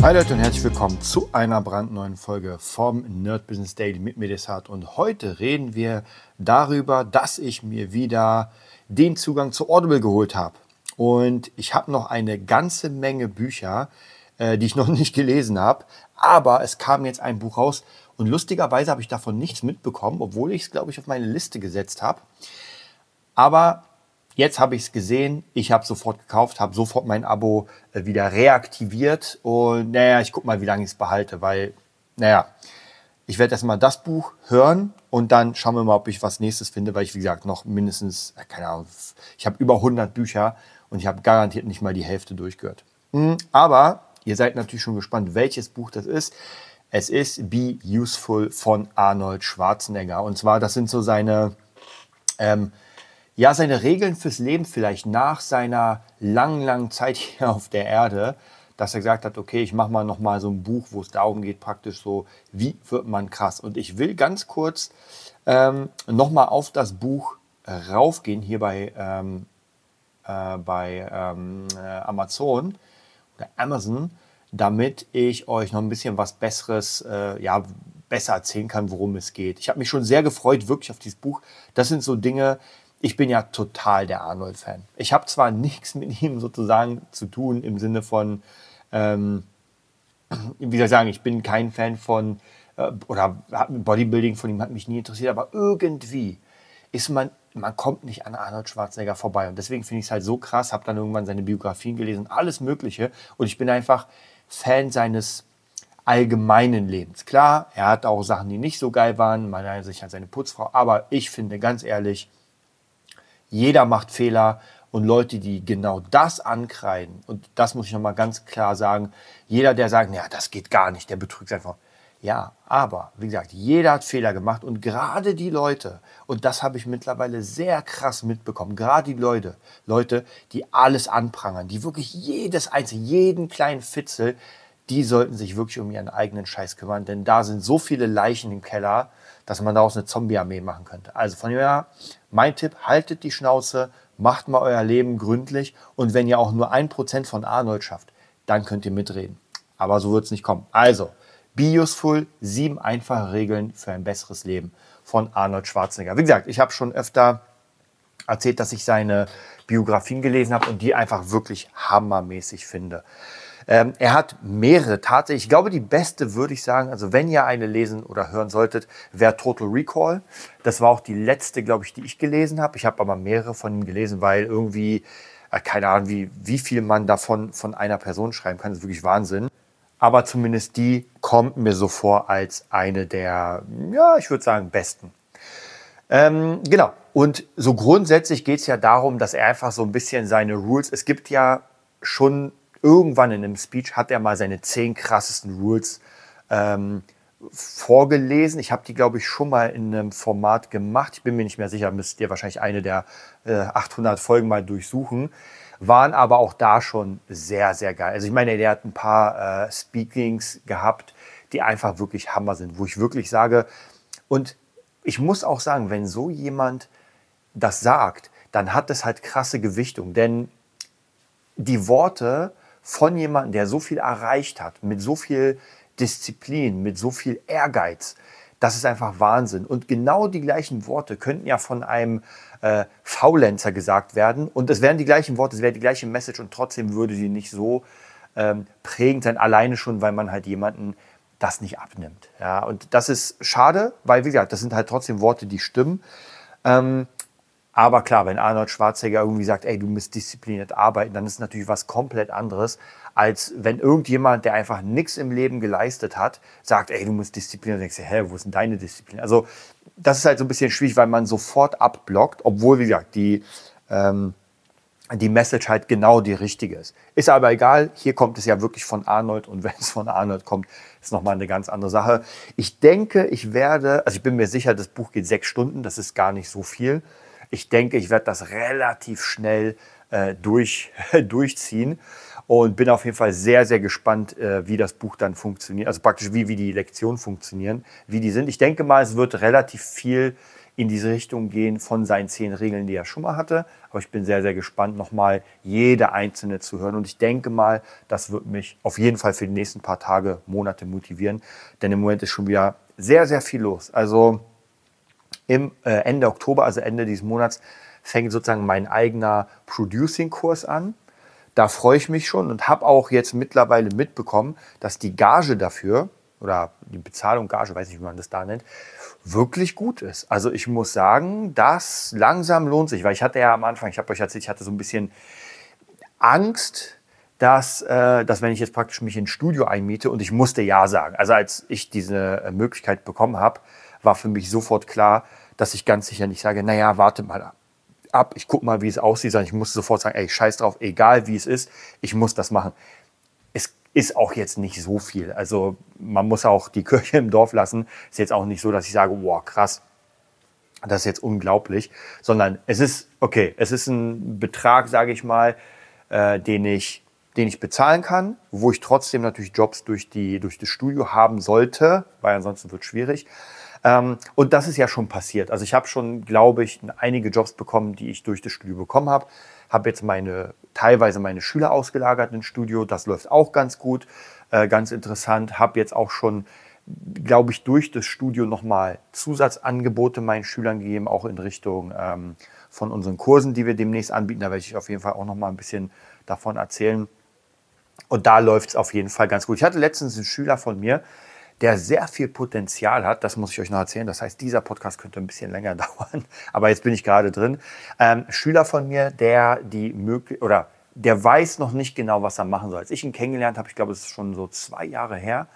Hi Leute und herzlich willkommen zu einer brandneuen Folge vom Nerd Business Daily mit mir Desart. Und heute reden wir darüber, dass ich mir wieder den Zugang zu Audible geholt habe. Und ich habe noch eine ganze Menge Bücher, äh, die ich noch nicht gelesen habe. Aber es kam jetzt ein Buch raus und lustigerweise habe ich davon nichts mitbekommen, obwohl ich es, glaube ich, auf meine Liste gesetzt habe. Aber Jetzt habe ich es gesehen, ich habe sofort gekauft, habe sofort mein Abo äh, wieder reaktiviert und naja, ich gucke mal, wie lange ich es behalte, weil, naja, ich werde erstmal das Buch hören und dann schauen wir mal, ob ich was nächstes finde, weil ich, wie gesagt, noch mindestens, äh, keine Ahnung, ich habe über 100 Bücher und ich habe garantiert nicht mal die Hälfte durchgehört. Mhm, aber ihr seid natürlich schon gespannt, welches Buch das ist. Es ist Be Useful von Arnold Schwarzenegger. Und zwar, das sind so seine ähm, ja, seine Regeln fürs Leben vielleicht nach seiner langen, langen Zeit hier auf der Erde, dass er gesagt hat, okay, ich mache mal noch mal so ein Buch, wo es darum geht, praktisch so, wie wird man krass. Und ich will ganz kurz ähm, noch mal auf das Buch raufgehen, hier bei, ähm, äh, bei ähm, äh, Amazon oder Amazon, damit ich euch noch ein bisschen was Besseres, äh, ja, besser erzählen kann, worum es geht. Ich habe mich schon sehr gefreut, wirklich auf dieses Buch. Das sind so Dinge, ich bin ja total der Arnold-Fan. Ich habe zwar nichts mit ihm sozusagen zu tun im Sinne von, ähm, wie soll ich sagen, ich bin kein Fan von, äh, oder Bodybuilding von ihm hat mich nie interessiert, aber irgendwie ist man, man kommt nicht an Arnold Schwarzenegger vorbei. Und deswegen finde ich es halt so krass, habe dann irgendwann seine Biografien gelesen, alles Mögliche. Und ich bin einfach Fan seines allgemeinen Lebens. Klar, er hat auch Sachen, die nicht so geil waren, meiner Sicht hat seine Putzfrau, aber ich finde ganz ehrlich, jeder macht Fehler und Leute, die genau das ankreiden, und das muss ich nochmal ganz klar sagen, jeder, der sagt, ja, das geht gar nicht, der betrügt einfach. Ja, aber wie gesagt, jeder hat Fehler gemacht und gerade die Leute, und das habe ich mittlerweile sehr krass mitbekommen, gerade die Leute, Leute, die alles anprangern, die wirklich jedes einzelne, jeden kleinen Fitzel, die sollten sich wirklich um ihren eigenen Scheiß kümmern, denn da sind so viele Leichen im Keller, dass man daraus eine Zombie-Armee machen könnte. Also von daher, mein Tipp, haltet die Schnauze, macht mal euer Leben gründlich und wenn ihr auch nur ein Prozent von Arnold schafft, dann könnt ihr mitreden. Aber so wird es nicht kommen. Also, Be Useful, sieben einfache Regeln für ein besseres Leben von Arnold Schwarzenegger. Wie gesagt, ich habe schon öfter erzählt, dass ich seine Biografien gelesen habe und die einfach wirklich hammermäßig finde. Ähm, er hat mehrere tatsächlich. Ich glaube, die beste würde ich sagen, also wenn ihr eine lesen oder hören solltet, wäre Total Recall. Das war auch die letzte, glaube ich, die ich gelesen habe. Ich habe aber mehrere von ihm gelesen, weil irgendwie, äh, keine Ahnung, wie, wie viel man davon von einer Person schreiben kann. Das ist wirklich Wahnsinn. Aber zumindest die kommt mir so vor als eine der, ja, ich würde sagen, besten. Ähm, genau. Und so grundsätzlich geht es ja darum, dass er einfach so ein bisschen seine Rules, es gibt ja schon irgendwann in einem Speech hat er mal seine zehn krassesten Rules ähm, vorgelesen. Ich habe die, glaube ich, schon mal in einem Format gemacht. Ich bin mir nicht mehr sicher, müsst ihr wahrscheinlich eine der äh, 800 Folgen mal durchsuchen. Waren aber auch da schon sehr, sehr geil. Also ich meine, der hat ein paar äh, Speakings gehabt, die einfach wirklich Hammer sind, wo ich wirklich sage, und ich muss auch sagen, wenn so jemand das sagt, dann hat das halt krasse Gewichtung. Denn die Worte von jemandem, der so viel erreicht hat, mit so viel Disziplin, mit so viel Ehrgeiz, das ist einfach Wahnsinn. Und genau die gleichen Worte könnten ja von einem äh, Faulenzer gesagt werden. Und es wären die gleichen Worte, es wäre die gleiche Message und trotzdem würde sie nicht so ähm, prägend sein, alleine schon, weil man halt jemanden das nicht abnimmt. Ja, und das ist schade, weil, wie gesagt, das sind halt trotzdem Worte, die stimmen. Ähm, aber klar, wenn Arnold Schwarzenegger irgendwie sagt, ey, du musst diszipliniert arbeiten, dann ist natürlich was komplett anderes, als wenn irgendjemand, der einfach nichts im Leben geleistet hat, sagt, ey, du musst diszipliniert. Dann denkst du, hä, wo ist denn deine Disziplin? Also, das ist halt so ein bisschen schwierig, weil man sofort abblockt, obwohl, wie gesagt, die, ähm, die Message halt genau die richtige ist. Ist aber egal, hier kommt es ja wirklich von Arnold und wenn es von Arnold kommt, ist nochmal eine ganz andere Sache. Ich denke, ich werde, also ich bin mir sicher, das Buch geht sechs Stunden, das ist gar nicht so viel. Ich denke, ich werde das relativ schnell äh, durch, durchziehen und bin auf jeden Fall sehr, sehr gespannt, äh, wie das Buch dann funktioniert, also praktisch wie, wie die Lektionen funktionieren, wie die sind. Ich denke mal, es wird relativ viel in diese Richtung gehen von seinen zehn Regeln, die er schon mal hatte. Aber ich bin sehr, sehr gespannt, nochmal jede einzelne zu hören. Und ich denke mal, das wird mich auf jeden Fall für die nächsten paar Tage, Monate motivieren. Denn im Moment ist schon wieder sehr, sehr viel los. Also im äh, Ende Oktober, also Ende dieses Monats, fängt sozusagen mein eigener Producing-Kurs an. Da freue ich mich schon und habe auch jetzt mittlerweile mitbekommen, dass die Gage dafür oder die Bezahlung, Gage, weiß nicht, wie man das da nennt, wirklich gut ist. Also ich muss sagen, das langsam lohnt sich, weil ich hatte ja am Anfang, ich habe euch erzählt, ich hatte so ein bisschen Angst, dass, äh, dass wenn ich jetzt praktisch mich ins Studio einmiete und ich musste ja sagen. Also als ich diese äh, Möglichkeit bekommen habe, war für mich sofort klar, dass ich ganz sicher nicht sage, naja, warte mal ab, ich gucke mal, wie es aussieht, sondern ich musste sofort sagen, ey, scheiß drauf, egal wie es ist, ich muss das machen ist auch jetzt nicht so viel. Also man muss auch die Kirche im Dorf lassen. Ist jetzt auch nicht so, dass ich sage, wow, krass, das ist jetzt unglaublich, sondern es ist, okay, es ist ein Betrag, sage ich mal, äh, den, ich, den ich bezahlen kann, wo ich trotzdem natürlich Jobs durch, die, durch das Studio haben sollte, weil ansonsten wird es schwierig. Ähm, und das ist ja schon passiert. Also ich habe schon, glaube ich, einige Jobs bekommen, die ich durch das Studio bekommen habe habe jetzt meine, teilweise meine Schüler ausgelagert ins Studio. Das läuft auch ganz gut, äh, ganz interessant. Habe jetzt auch schon, glaube ich, durch das Studio nochmal Zusatzangebote meinen Schülern gegeben, auch in Richtung ähm, von unseren Kursen, die wir demnächst anbieten. Da werde ich auf jeden Fall auch nochmal ein bisschen davon erzählen. Und da läuft es auf jeden Fall ganz gut. Ich hatte letztens einen Schüler von mir, der sehr viel Potenzial hat. Das muss ich euch noch erzählen. Das heißt, dieser Podcast könnte ein bisschen länger dauern, aber jetzt bin ich gerade drin. Ähm, Schüler von mir, der die möglich oder der weiß noch nicht genau, was er machen soll. Als ich ihn kennengelernt habe, ich glaube, es ist schon so zwei Jahre her,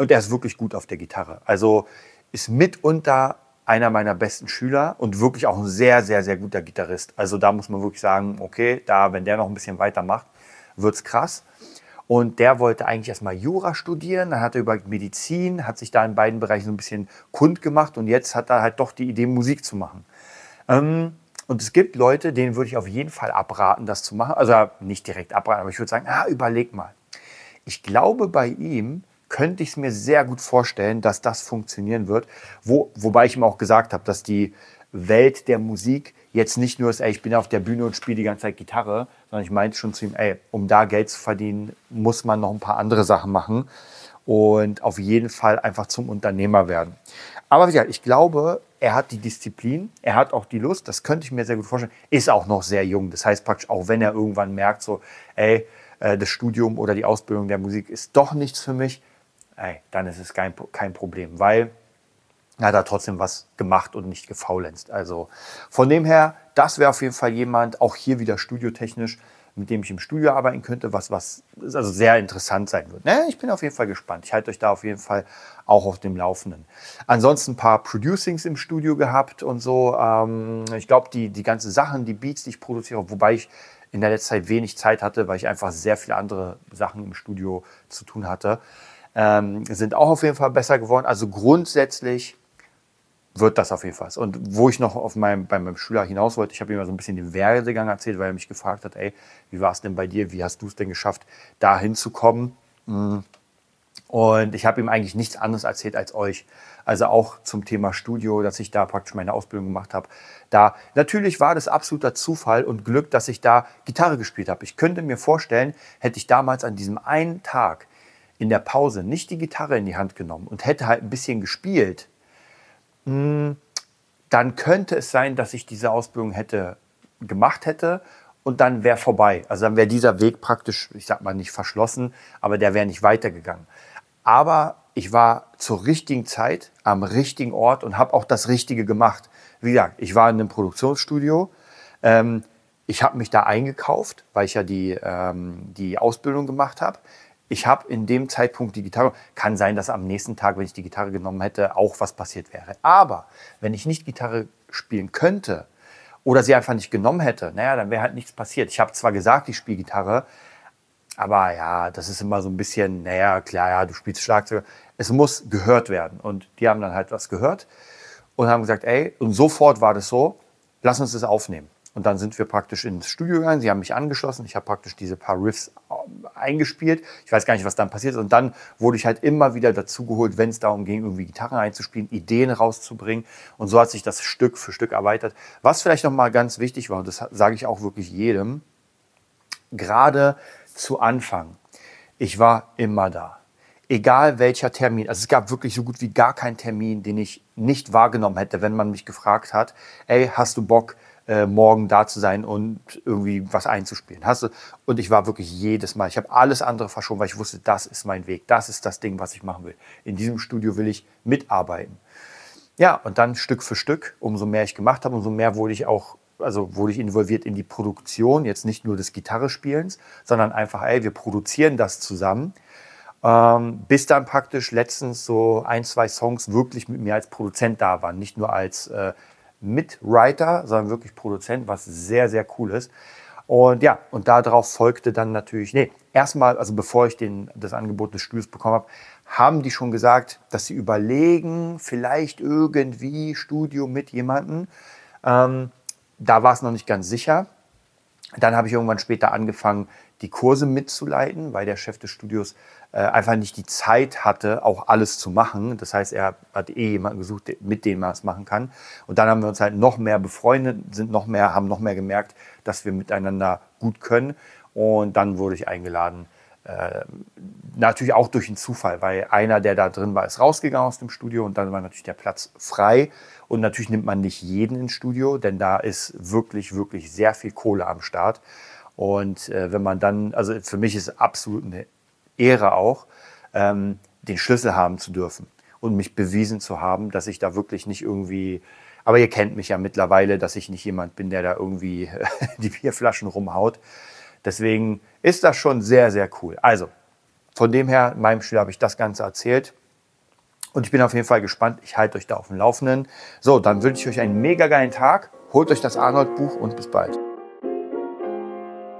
und er ist wirklich gut auf der Gitarre. Also ist mitunter einer meiner besten Schüler und wirklich auch ein sehr, sehr, sehr guter Gitarrist. Also da muss man wirklich sagen, okay, da, wenn der noch ein bisschen weitermacht, wird es krass. Und der wollte eigentlich erstmal Jura studieren, dann hat er über Medizin, hat sich da in beiden Bereichen so ein bisschen kund gemacht und jetzt hat er halt doch die Idee, Musik zu machen. Ähm, und es gibt Leute, denen würde ich auf jeden Fall abraten, das zu machen. Also nicht direkt abraten, aber ich würde sagen, ah, überleg mal. Ich glaube, bei ihm könnte ich es mir sehr gut vorstellen, dass das funktionieren wird. Wo, wobei ich ihm auch gesagt habe, dass die Welt der Musik jetzt nicht nur ist, ey, ich bin auf der Bühne und spiele die ganze Zeit Gitarre, sondern ich meinte schon zu ihm, ey, um da Geld zu verdienen, muss man noch ein paar andere Sachen machen und auf jeden Fall einfach zum Unternehmer werden. Aber wie gesagt, ich glaube, er hat die Disziplin, er hat auch die Lust, das könnte ich mir sehr gut vorstellen, ist auch noch sehr jung. Das heißt praktisch, auch wenn er irgendwann merkt, so, ey, äh, das Studium oder die Ausbildung der Musik ist doch nichts für mich, ey, dann ist es kein, kein Problem, weil hat er trotzdem was gemacht und nicht gefaulenzt. Also von dem her, das wäre auf jeden Fall jemand, auch hier wieder studiotechnisch, mit dem ich im Studio arbeiten könnte, was, was also sehr interessant sein wird. Ne, ich bin auf jeden Fall gespannt. Ich halte euch da auf jeden Fall auch auf dem Laufenden. Ansonsten ein paar Producings im Studio gehabt und so. Ähm, ich glaube, die, die ganzen Sachen, die Beats, die ich produziere, wobei ich in der letzten Zeit wenig Zeit hatte, weil ich einfach sehr viele andere Sachen im Studio zu tun hatte, ähm, sind auch auf jeden Fall besser geworden. Also grundsätzlich wird das auf jeden Fall. Und wo ich noch auf meinem, bei meinem Schüler hinaus wollte, ich habe ihm mal so ein bisschen den Werdegang erzählt, weil er mich gefragt hat, ey, wie war es denn bei dir? Wie hast du es denn geschafft, da hinzukommen? Mm. Und ich habe ihm eigentlich nichts anderes erzählt als euch. Also auch zum Thema Studio, dass ich da praktisch meine Ausbildung gemacht habe. Da natürlich war das absoluter Zufall und Glück, dass ich da Gitarre gespielt habe. Ich könnte mir vorstellen, hätte ich damals an diesem einen Tag in der Pause nicht die Gitarre in die Hand genommen und hätte halt ein bisschen gespielt, dann könnte es sein, dass ich diese Ausbildung hätte gemacht hätte und dann wäre vorbei. Also dann wäre dieser Weg praktisch, ich sag mal nicht verschlossen, aber der wäre nicht weitergegangen. Aber ich war zur richtigen Zeit am richtigen Ort und habe auch das Richtige gemacht. Wie gesagt, ich war in einem Produktionsstudio. Ähm, ich habe mich da eingekauft, weil ich ja die, ähm, die Ausbildung gemacht habe ich habe in dem Zeitpunkt die Gitarre. Kann sein, dass am nächsten Tag, wenn ich die Gitarre genommen hätte, auch was passiert wäre. Aber wenn ich nicht Gitarre spielen könnte oder sie einfach nicht genommen hätte, naja, dann wäre halt nichts passiert. Ich habe zwar gesagt, ich spiele Gitarre, aber ja, das ist immer so ein bisschen, naja, klar, ja, du spielst Schlagzeug. Es muss gehört werden. Und die haben dann halt was gehört und haben gesagt, ey, und sofort war das so, lass uns das aufnehmen. Und dann sind wir praktisch ins Studio gegangen. Sie haben mich angeschlossen. Ich habe praktisch diese paar Riffs ähm, eingespielt. Ich weiß gar nicht, was dann passiert ist. Und dann wurde ich halt immer wieder dazugeholt, wenn es darum ging, irgendwie Gitarren einzuspielen, Ideen rauszubringen. Und so hat sich das Stück für Stück erweitert. Was vielleicht noch mal ganz wichtig war, und das sage ich auch wirklich jedem, gerade zu Anfang, ich war immer da. Egal welcher Termin, also es gab wirklich so gut wie gar keinen Termin, den ich nicht wahrgenommen hätte, wenn man mich gefragt hat, ey, hast du Bock, äh, morgen da zu sein und irgendwie was einzuspielen. Hast du? Und ich war wirklich jedes Mal, ich habe alles andere verschoben, weil ich wusste, das ist mein Weg, das ist das Ding, was ich machen will. In diesem Studio will ich mitarbeiten. Ja, und dann Stück für Stück, umso mehr ich gemacht habe, umso mehr wurde ich auch, also wurde ich involviert in die Produktion, jetzt nicht nur des Gitarrespielens, sondern einfach, ey, wir produzieren das zusammen. Ähm, bis dann praktisch letztens so ein, zwei Songs wirklich mit mir als Produzent da waren, nicht nur als äh, Mitwriter, sondern wirklich Produzent, was sehr, sehr cool ist. Und ja, und darauf folgte dann natürlich, nee, erstmal, also bevor ich den, das Angebot des Studios bekommen habe, haben die schon gesagt, dass sie überlegen, vielleicht irgendwie Studio mit jemandem. Ähm, da war es noch nicht ganz sicher. Dann habe ich irgendwann später angefangen, die Kurse mitzuleiten, weil der Chef des Studios äh, einfach nicht die Zeit hatte, auch alles zu machen. Das heißt, er hat eh jemanden gesucht, mit dem er es machen kann. Und dann haben wir uns halt noch mehr befreundet, sind noch mehr, haben noch mehr gemerkt, dass wir miteinander gut können. Und dann wurde ich eingeladen, äh, natürlich auch durch einen Zufall, weil einer, der da drin war, ist rausgegangen aus dem Studio und dann war natürlich der Platz frei. Und natürlich nimmt man nicht jeden ins Studio, denn da ist wirklich, wirklich sehr viel Kohle am Start. Und äh, wenn man dann, also für mich ist absolut eine Ehre auch, ähm, den Schlüssel haben zu dürfen und mich bewiesen zu haben, dass ich da wirklich nicht irgendwie, aber ihr kennt mich ja mittlerweile, dass ich nicht jemand bin, der da irgendwie die Bierflaschen rumhaut. Deswegen ist das schon sehr, sehr cool. Also, von dem her, in meinem Spiel habe ich das Ganze erzählt. Und ich bin auf jeden Fall gespannt. Ich halte euch da auf dem Laufenden. So, dann wünsche ich euch einen mega geilen Tag. Holt euch das Arnold-Buch und bis bald.